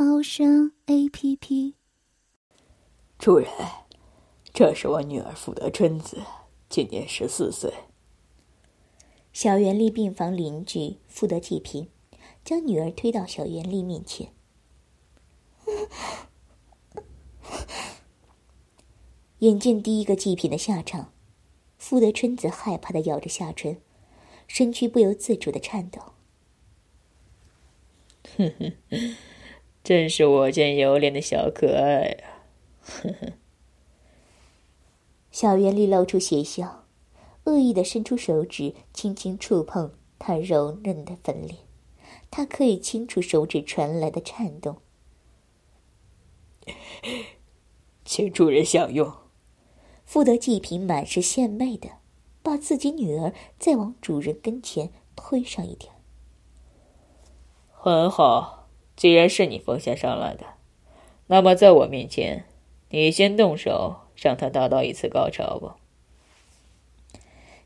猫声 A P P。主人，这是我女儿福德春子，今年十四岁。小袁丽病房邻居富德济平将女儿推到小袁丽面前。眼见第一个祭品的下场，富德春子害怕的咬着下唇，身躯不由自主的颤抖。哼哼，真是我见犹怜的小可爱啊！呵呵。小袁丽露出邪笑，恶意的伸出手指，轻轻触碰她柔嫩的粉脸，她可以清楚手指传来的颤动。请主人享用。富德济平满是献媚的，把自己女儿再往主人跟前推上一点。很好，既然是你奉献上来的，那么在我面前，你先动手，让他达到一次高潮吧。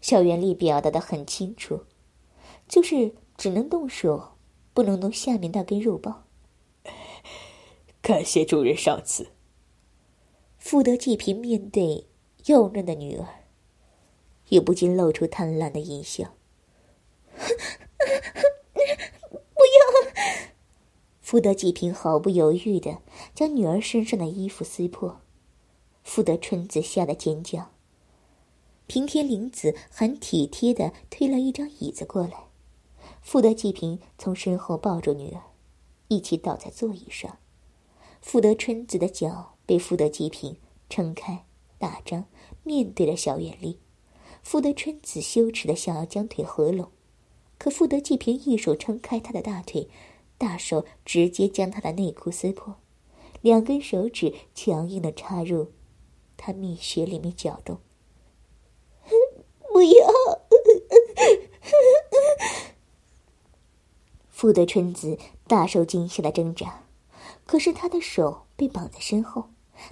小袁丽表达的很清楚，就是只能动手，不能动下面那根肉棒。感谢主人赏赐。富德济平面对。幼嫩的女儿，也不禁露出贪婪的淫笑。不要！福德济平毫不犹豫的将女儿身上的衣服撕破，福德春子吓得尖叫。平田玲子很体贴的推了一张椅子过来，福德济平从身后抱住女儿，一起倒在座椅上。福德春子的脚被福德济平撑开。大张面对着小远丽，福德春子羞耻的想要将腿合拢，可福德济平一手撑开她的大腿，大手直接将她的内裤撕破，两根手指强硬的插入她蜜穴里面搅动。不要！富德春子大受惊吓的挣扎，可是她的手被绑在身后，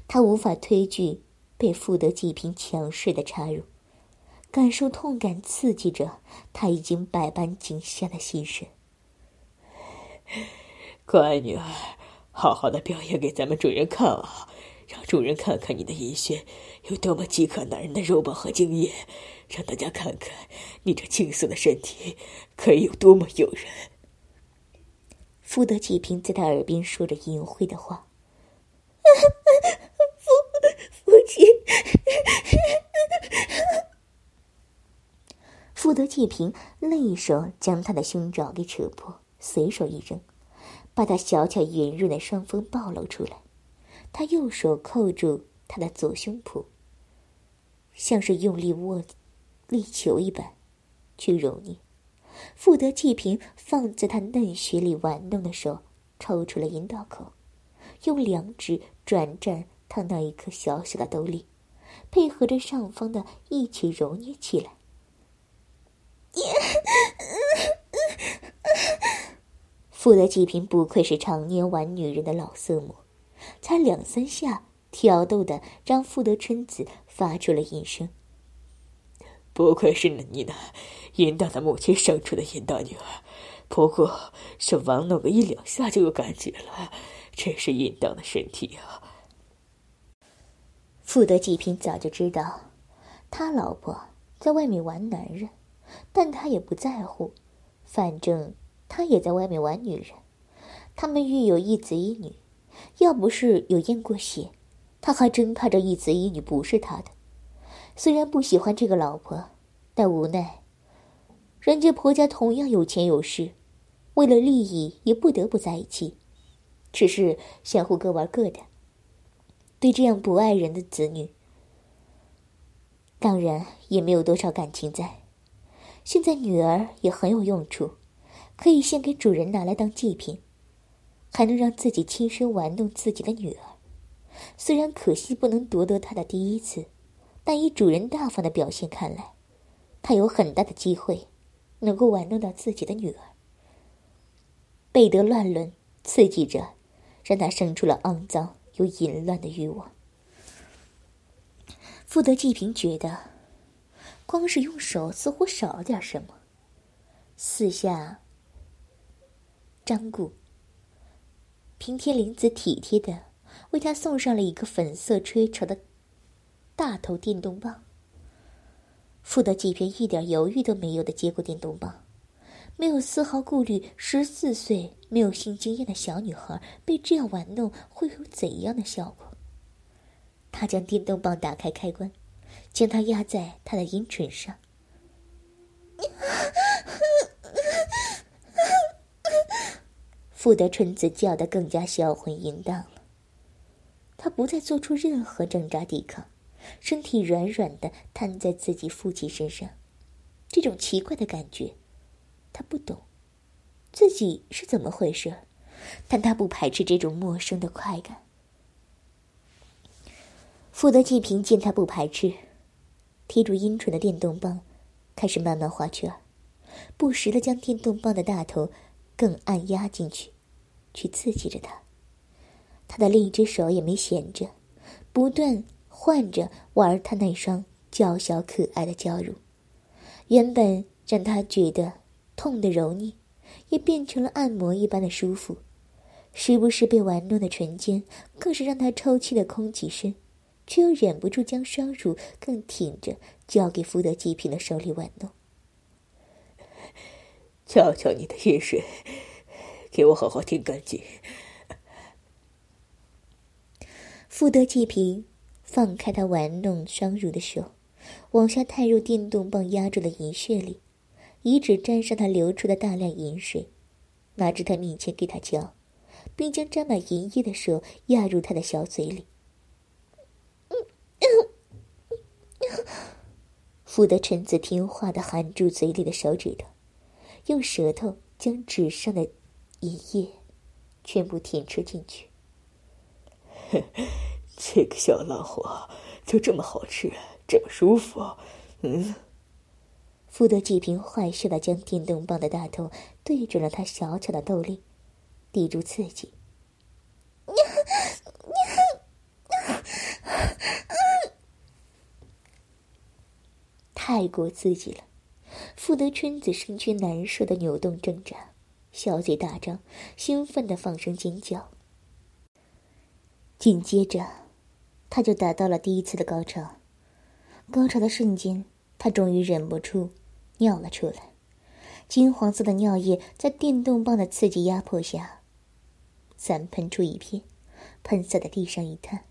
她无法推拒。被富德济平强势的插入，感受痛感刺激着他已经百般惊吓的心神。乖女儿，好好的表演给咱们主人看啊，让主人看看你的阴穴有多么饥渴男人的肉棒和精液，让大家看看你这青涩的身体可以有多么诱人。富德济平在他耳边说着淫秽的话。父亲，傅德济平另一手将他的胸罩给扯破，随手一扔，把他小巧圆润的双峰暴露出来。他右手扣住他的左胸脯，像是用力握力球一般，去揉捏。富德济平放在他嫩穴里玩弄的手抽出了阴道口，用两指转转。他那一颗小小的兜里，配合着上方的一起揉捏起来。福德济平不愧是常年玩女人的老色魔，才两三下，挑逗的让福德春子发出了应声。不愧是你那淫荡的母亲生出的淫荡女儿，不过是玩弄个一两下就有感觉了，真是淫荡的身体啊！富德济平早就知道，他老婆在外面玩男人，但他也不在乎，反正他也在外面玩女人。他们育有一子一女，要不是有验过血，他还真怕这一子一女不是他的。虽然不喜欢这个老婆，但无奈，人家婆家同样有钱有势，为了利益也不得不在一起，只是相互各玩各的。对这样不爱人的子女，当然也没有多少感情在。现在女儿也很有用处，可以献给主人拿来当祭品。还能让自己亲身玩弄自己的女儿。虽然可惜不能夺得她的第一次，但以主人大方的表现看来，他有很大的机会能够玩弄到自己的女儿。贝德乱伦刺激着，让他生出了肮脏又淫乱的欲望。富德济平觉得，光是用手似乎少了点什么。四下张顾，平田玲子体贴的为他送上了一个粉色吹潮的大头电动棒。富德济平一点犹豫都没有的接过电动棒，没有丝毫顾虑。十四岁没有性经验的小女孩被这样玩弄会有怎样的效果？他将电动棒打开开关，将它压在他的阴唇上。富德春子叫得更加销魂淫荡了。他不再做出任何挣扎抵抗，身体软软的瘫在自己父亲身上。这种奇怪的感觉，他不懂，自己是怎么回事，但他不排斥这种陌生的快感。富德季平见他不排斥，贴住阴唇的电动棒开始慢慢画圈，不时的将电动棒的大头更按压进去，去刺激着他。他的另一只手也没闲着，不断换着玩他那双娇小可爱的娇乳。原本让他觉得痛的柔腻，也变成了按摩一般的舒服。时不时被玩弄的唇间，更是让他抽泣的空几声。却又忍不住将双乳更挺着交给福德极品的手里玩弄。瞧瞧你的饮水，给我好好听干净。福德济平放开他玩弄双乳的手，往下探入电动棒压住的银穴里，以指沾上他流出的大量银水，拿至他面前给他浇，并将沾满银液的手压入他的小嘴里。福德臣子听话的含住嘴里的手指头，用舌头将纸上的银液全部舔吃进去。这个小浪货就这么好吃，这么舒服，嗯。福德济平坏笑的将电动棒的大头对准了他小巧的豆粒，抵住刺激。太过刺激了，富德春子身躯难受的扭动挣扎，小嘴大张，兴奋的放声尖叫。紧接着，他就达到了第一次的高潮。高潮的瞬间，他终于忍不住尿了出来，金黄色的尿液在电动棒的刺激压迫下，散喷出一片，喷洒在地上一滩。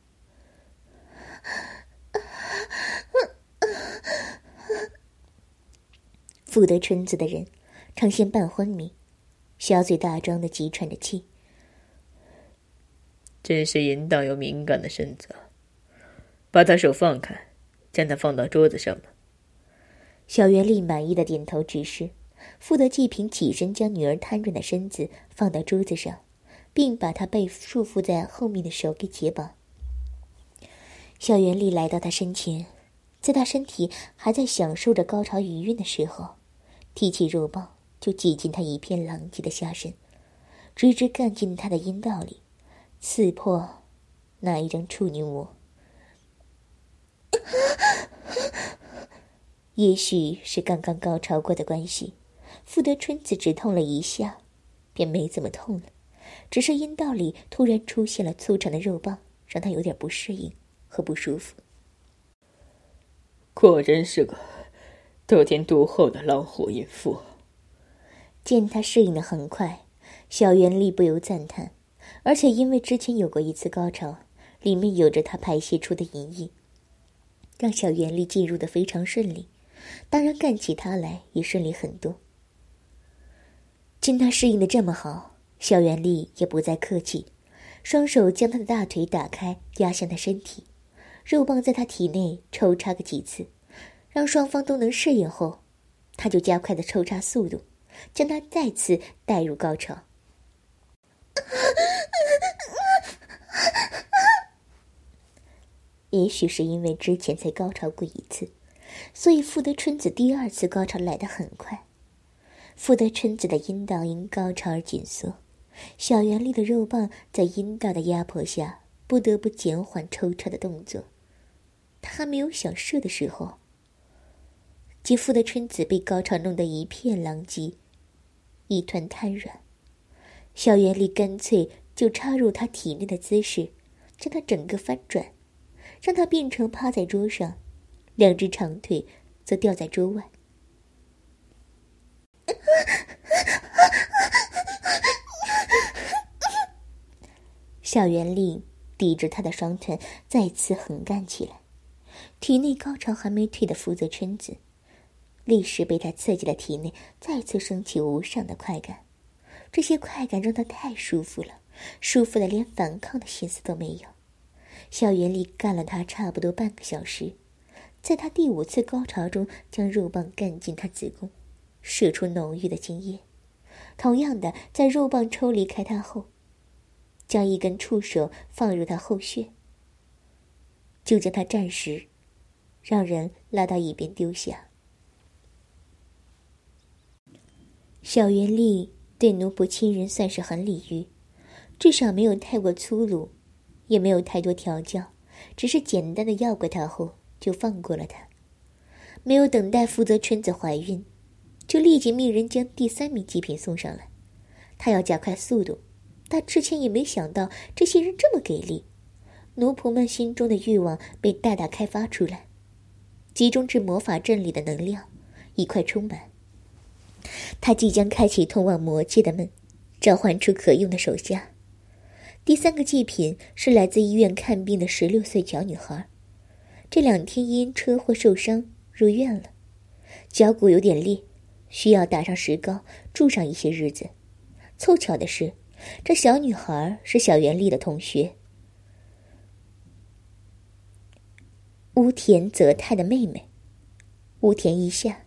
富德春子的人，呈现半昏迷，小嘴大张的急喘着气。真是淫荡又敏感的身子，把他手放开，将他放到桌子上吧。小袁丽满意的点头指示。富德济平起身，将女儿瘫软的身子放到桌子上，并把她被束缚在后面的手给解绑。小袁丽来到他身前，在他身体还在享受着高潮余韵的时候。提起肉棒，就挤进他一片狼藉的下身，直直干进他的阴道里，刺破那一张处女膜。也许是刚刚高潮过的关系，富德春子只痛了一下，便没怎么痛了，只是阴道里突然出现了粗长的肉棒，让他有点不适应和不舒服。果真是个。得天独厚的狼虎淫妇。见他适应的很快，小袁丽不由赞叹，而且因为之前有过一次高潮，里面有着他排泄出的淫液，让小袁丽进入的非常顺利。当然，干起他来也顺利很多。见他适应的这么好，小袁丽也不再客气，双手将他的大腿打开，压向他身体，肉棒在他体内抽插个几次。让双方都能适应后，他就加快了抽插速度，将他再次带入高潮。也许是因为之前才高潮过一次，所以富德春子第二次高潮来得很快。富德春子的阴道因高潮而紧缩，小圆丽的肉棒在阴道的压迫下，不得不减缓抽插的动作。他还没有想射的时候，见富德春子被高潮弄得一片狼藉，一团瘫软，小圆丽干脆就插入他体内的姿势，将他整个翻转。让他变成趴在桌上，两只长腿则吊在桌外。小圆丽抵着他的双臀，再次横干起来。体内高潮还没退的福泽春子，立时被他刺激的体内再次升起无上的快感。这些快感让他太舒服了，舒服的连反抗的心思都没有。小圆丽干了他差不多半个小时，在他第五次高潮中，将肉棒干进他子宫，射出浓郁的精液。同样的，在肉棒抽离开他后，将一根触手放入他后穴，就将他暂时让人拉到一边丢下。小圆丽对奴仆亲人算是很礼遇，至少没有太过粗鲁。也没有太多调教，只是简单的要过他后就放过了他，没有等待负责春子怀孕，就立即命人将第三名祭品送上来。他要加快速度，但之前也没想到这些人这么给力。奴仆们心中的欲望被大大开发出来，集中至魔法阵里的能量一块充满。他即将开启通往魔界的门，召唤出可用的手下。第三个祭品是来自医院看病的十六岁小女孩，这两天因车祸受伤入院了，脚骨有点裂，需要打上石膏住上一些日子。凑巧的是，这小女孩是小袁丽的同学，乌田泽太的妹妹，乌田一夏。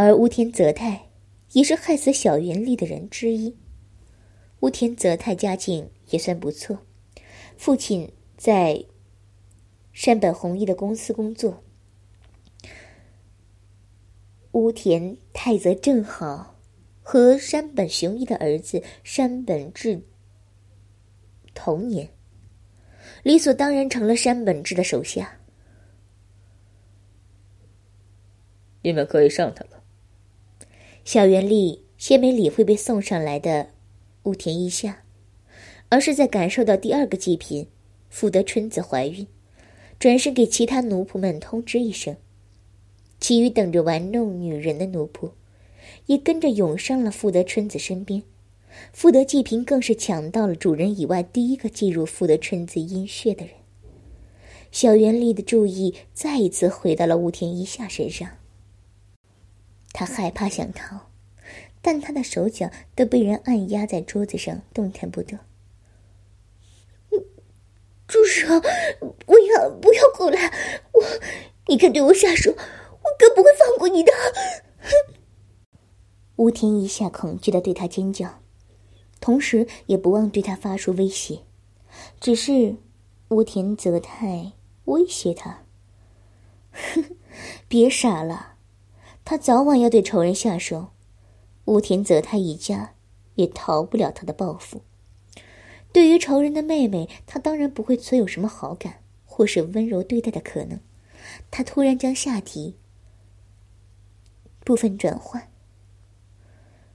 而乌田泽太也是害死小云丽的人之一。乌田泽太家境也算不错，父亲在山本弘一的公司工作。乌田太则正好和山本雄一的儿子山本智同年，理所当然成了山本智的手下。你们可以上他了。小圆丽先没理会被送上来的。雾田一下，而是在感受到第二个祭品福德春子怀孕，转身给其他奴仆们通知一声，其余等着玩弄女人的奴仆也跟着涌上了福德春子身边。福德祭品更是抢到了主人以外第一个进入福德春子阴穴的人。小圆丽的注意再一次回到了雾田一下身上，他害怕想逃。但他的手脚都被人按压在桌子上，动弹不得。住手！不要不要过来！我，你敢对我下手，我可不会放过你的！吴天一下恐惧的对他尖叫，同时也不忘对他发出威胁。只是，吴田则太威胁他：“ 别傻了，他早晚要对仇人下手。”乌田泽太一家也逃不了他的报复。对于仇人的妹妹，他当然不会存有什么好感或是温柔对待的可能。他突然将下体部分转换，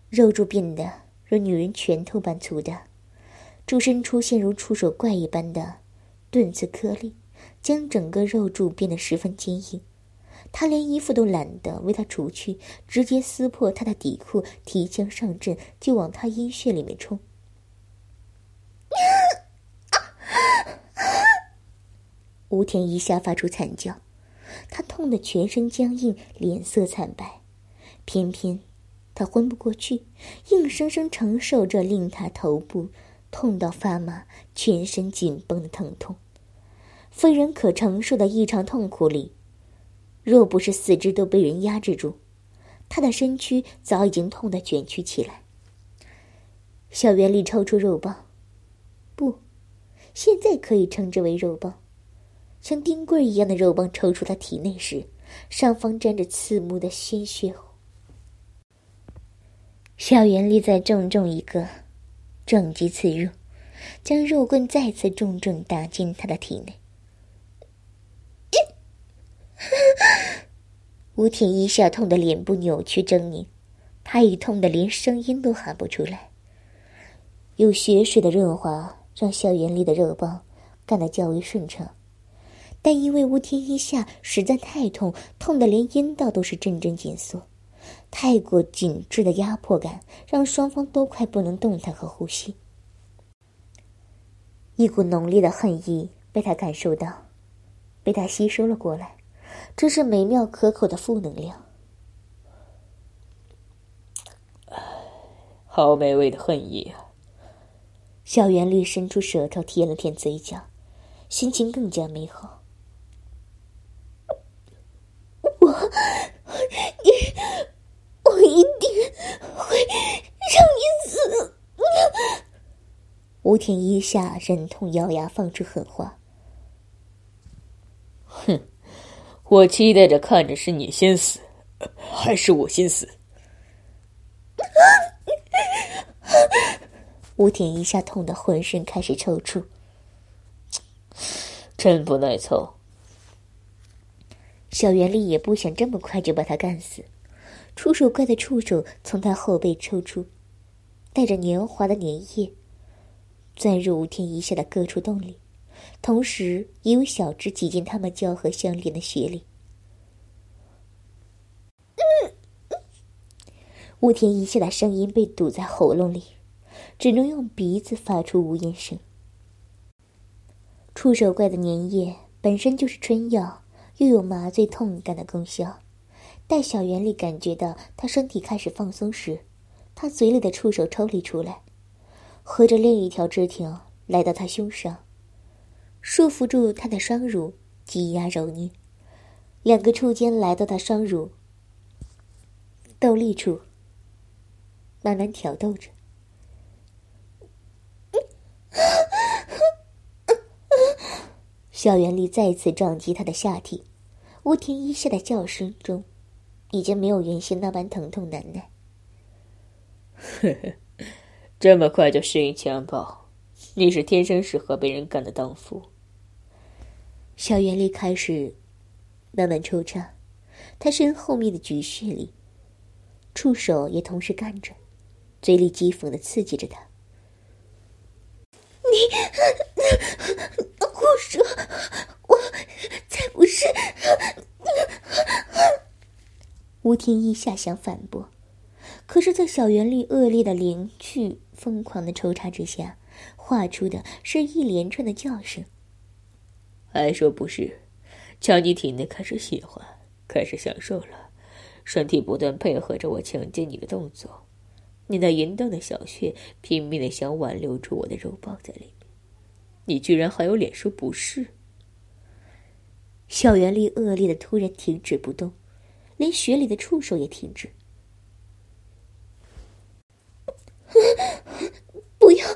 肉柱变得如女人拳头般粗大，柱身出现如触手怪一般的钝刺颗粒，将整个肉柱变得十分坚硬。他连衣服都懒得为他除去，直接撕破他的底裤，提枪上阵，就往他阴穴里面冲。吴天一下发出惨叫，他痛得全身僵硬，脸色惨白。偏偏他昏不过去，硬生生承受着令他头部痛到发麻、全身紧绷的疼痛，非人可承受的异常痛苦里。若不是四肢都被人压制住，他的身躯早已经痛得卷曲起来。小圆里抽出肉棒，不，现在可以称之为肉棒，像钉棍一样的肉棒抽出他体内时，上方沾着刺目的鲜血。小圆力再重重一个重击刺入，将肉棍再次重重打进他的体内。吴天一下痛得脸部扭曲狰狞，他已痛得连声音都喊不出来。有血水的润滑让校园里的热棒干得较为顺畅，但因为吴天一下实在太痛，痛得连阴道都是阵阵紧缩。太过紧致的压迫感让双方都快不能动弹和呼吸。一股浓烈的恨意被他感受到，被他吸收了过来，这是美妙可口的负能量。好美味的恨意啊！小圆绿伸出舌头舔了舔嘴角，心情更加美好。我，你，我一定会让你死！吴天一下忍痛咬牙，放出狠话：“哼，我期待着看着是你先死，还是我先死？” 吴天一下痛得浑身开始抽搐，真不耐操。小袁丽也不想这么快就把他干死，触手怪的触手从他后背抽出，带着黏滑的粘液，钻入吴天一下的各处洞里，同时也有小只挤进他们交合相连的血里。吴天一下的声音被堵在喉咙里。只能用鼻子发出呜咽声。触手怪的粘液本身就是春药，又有麻醉痛感的功效。待小圆里感觉到他身体开始放松时，他嘴里的触手抽离出来，合着另一条枝条来到他胸上，束缚住他的双乳，挤压揉捏。两个触尖来到他双乳斗立处，慢慢挑逗着。小圆力再次撞击他的下体，吴天一下的叫声中，已经没有原先那般疼痛难耐。呵呵，这么快就适应强暴，你是天生适合被人干的荡妇。小圆力开始慢慢抽插，他身后面的菊穴里，触手也同时干着，嘴里讥讽的刺激着他。你，胡说！我才不是。吴天一下想反驳，可是，在小圆力恶劣的灵去疯狂的抽插之下，画出的是一连串的叫声。还说不是？瞧你体内开始喜欢，开始享受了，身体不断配合着我强奸你的动作。你那淫荡的小穴拼命的想挽留住我的肉棒在里面，你居然还有脸说不是？小圆力恶劣的突然停止不动，连血里的触手也停止。不要，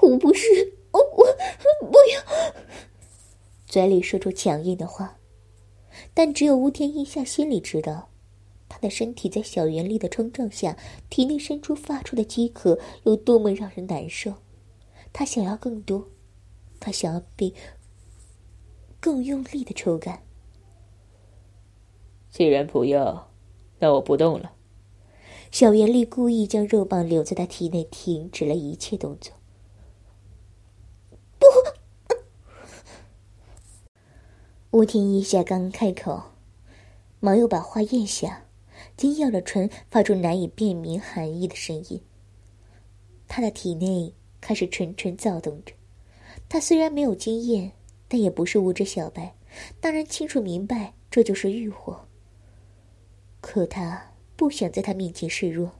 我不是，我我不要。嘴里说出强硬的话，但只有吴天一下心里知道。他的身体在小圆力的冲撞下，体内深处发出的饥渴有多么让人难受。他想要更多，他想要被更用力的抽干。既然不要，那我不动了。小圆力故意将肉棒留在他体内，停止了一切动作。不，吴天一下刚开口，忙又把话咽下。紧咬着唇，发出难以辨明含义的声音。他的体内开始蠢蠢躁动着。他虽然没有经验，但也不是无知小白，当然清楚明白这就是欲火。可他不想在他面前示弱，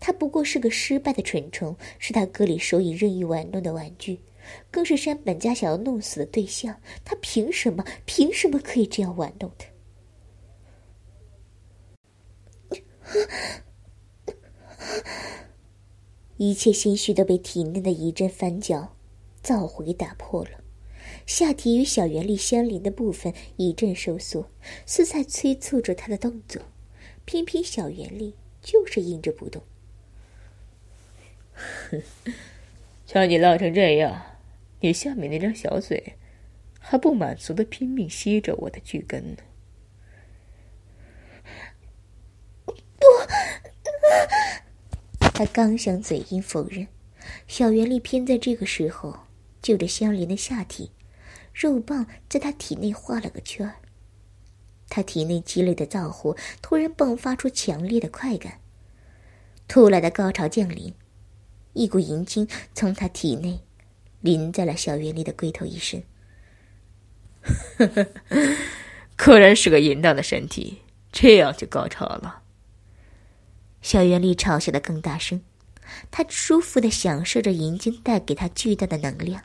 他不过是个失败的蠢虫，是他哥里手以任意玩弄的玩具，更是山本家想要弄死的对象。他凭什么？凭什么可以这样玩弄他？一切心绪都被体内的一阵翻搅、燥火给打破了。下体与小圆粒相邻的部分一阵收缩，似在催促着他的动作。偏偏小圆粒就是硬着不动。哼瞧你浪成这样，你下面那张小嘴还不满足的拼命吸着我的巨根呢。不，他刚想嘴硬否认，小圆力偏在这个时候就着相连的下体。肉棒在他体内画了个圈儿，他体内积累的燥火突然迸发出强烈的快感，突来的高潮降临，一股银精从他体内淋在了小圆里的龟头一身。果然是个淫荡的身体，这样就高潮了。小圆里嘲笑的更大声，他舒服的享受着银精带给他巨大的能量。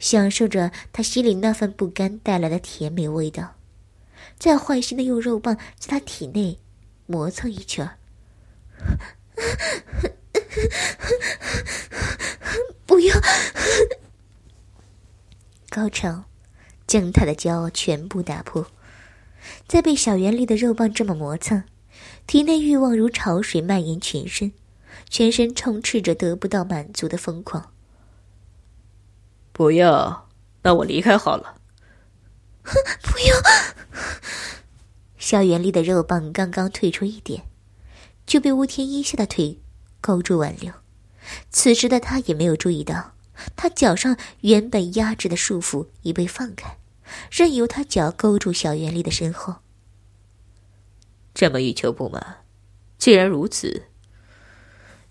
享受着他心里那份不甘带来的甜美味道，再坏心的用肉棒在他体内磨蹭一圈。不要！高潮将他的骄傲全部打破，在被小圆力的肉棒这么磨蹭，体内欲望如潮水蔓延全身，全身充斥着得不到满足的疯狂。不要，那我离开好了。哼，不要！小圆力的肉棒刚刚退出一点，就被乌天一下的腿勾住挽留。此时的他也没有注意到，他脚上原本压制的束缚已被放开，任由他脚勾住小袁丽的身后。这么欲求不满，既然如此，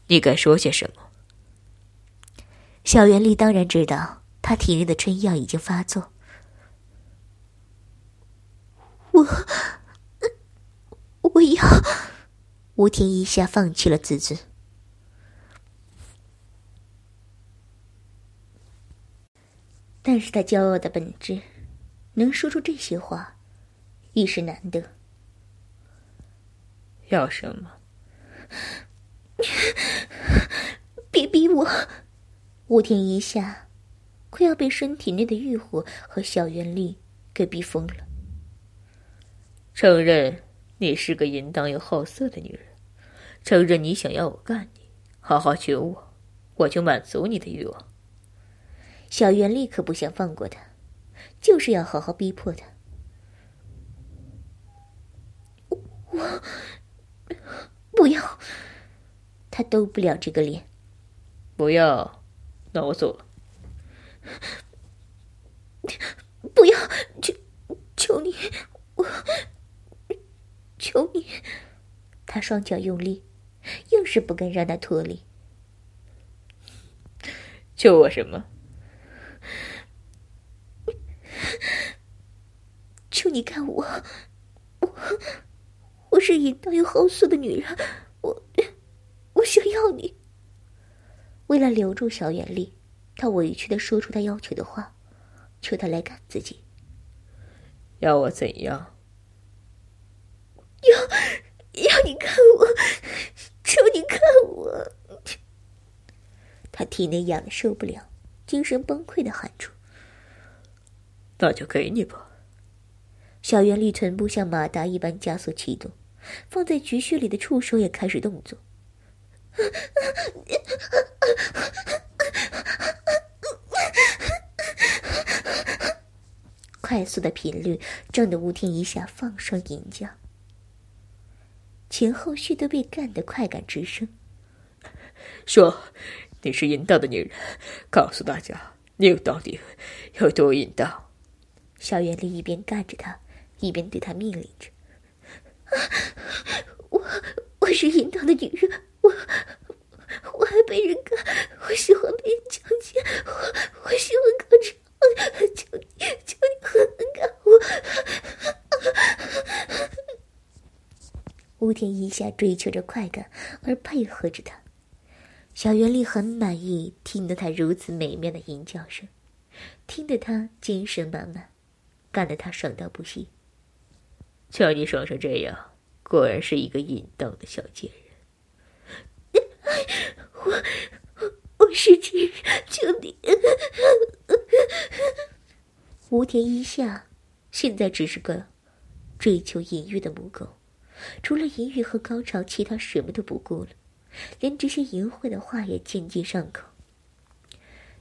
你该说些什么？小袁丽当然知道。他体内的春药已经发作，我，我要。吴天一下放弃了自尊，但是他骄傲的本质，能说出这些话，亦是难得。要什么？别逼我！吴天一下。快要被身体内的欲火和小原力给逼疯了。承认你是个淫荡又好色的女人，承认你想要我干你，好好求我，我就满足你的欲望。小袁立刻不想放过他，就是要好好逼迫他。我不要，他兜不了这个脸。不要，那我走了。不要！求求你，我求你！他双脚用力，硬是不肯让他脱离。求我什么？求你看我，我我是淫荡又好色的女人，我我想要你。为了留住小袁丽。他委屈的说出他要求的话，求他来干自己。要我怎样？要要你看我，求你看我！他体内痒的受不了，精神崩溃的喊出：“那就给你吧。”小圆力臀部像马达一般加速启动，放在菊穴里的触手也开始动作。快速的频率震得吴天一下放声吟叫，前后续都被干得快感直升。说，你是淫荡的女人，告诉大家你有到底有多淫荡。小袁丽一边干着他，一边对他命令着：“我我是淫荡的女人，我我还被人干，我喜欢被人强奸，我我喜欢高潮。”求你，求你狠狠干我！吴天一下追求着快感而配合着他，小袁丽很满意听得他如此美妙的吟叫声，听得他精神满满，干得他爽到不行。瞧你爽成这样，果然是一个淫荡的小贱人。我世之人，求你！吴田一下，现在只是个追求淫欲的母狗，除了淫欲和高潮，其他什么都不顾了，连这些淫秽的话也渐渐上口。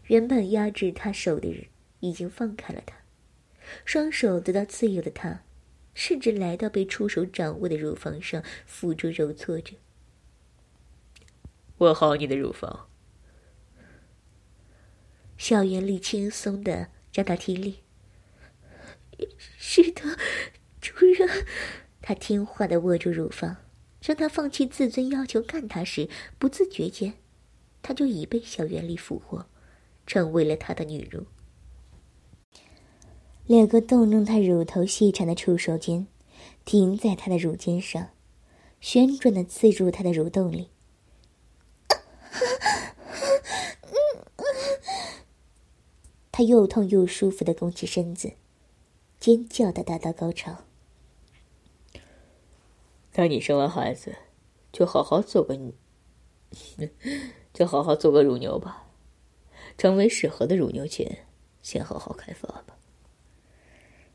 原本压制他手的人，已经放开了他，双手得到自由的他，甚至来到被触手掌握的乳房上，辅助揉搓着。握好你的乳房。小袁丽轻松的让他听令。是的，主人。他听话的握住乳房，让他放弃自尊，要求干他时，不自觉间，他就已被小袁丽俘获，成为了他的女奴。两个动弄他乳头细长的触手间，停在他的乳尖上，旋转的刺入他的乳洞里。他又痛又舒服的弓起身子。尖叫的达到高潮。当你生完孩子，就好好做个，就好好做个乳牛吧。成为适合的乳牛前，先好好开发吧。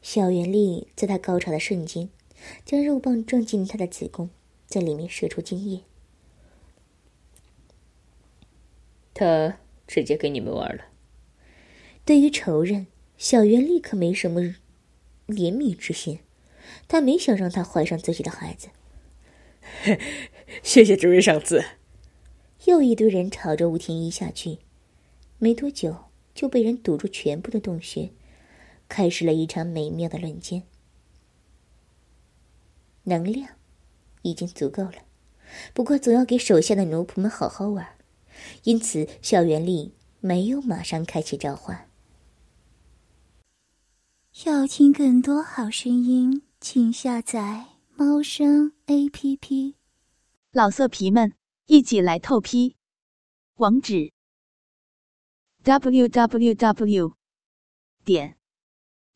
小袁丽在他高潮的瞬间，将肉棒撞进他的子宫，在里面射出精液。他直接跟你们玩了。对于仇人，小袁立可没什么。怜悯之心，他没想让他怀上自己的孩子。谢谢诸位赏赐。又一堆人朝着吴天一下去，没多久就被人堵住全部的洞穴，开始了一场美妙的轮奸。能量已经足够了，不过总要给手下的奴仆们好好玩，因此校园里没有马上开启召唤。要听更多好声音，请下载猫声 A P P。老色皮们，一起来透批！网址：w w w 点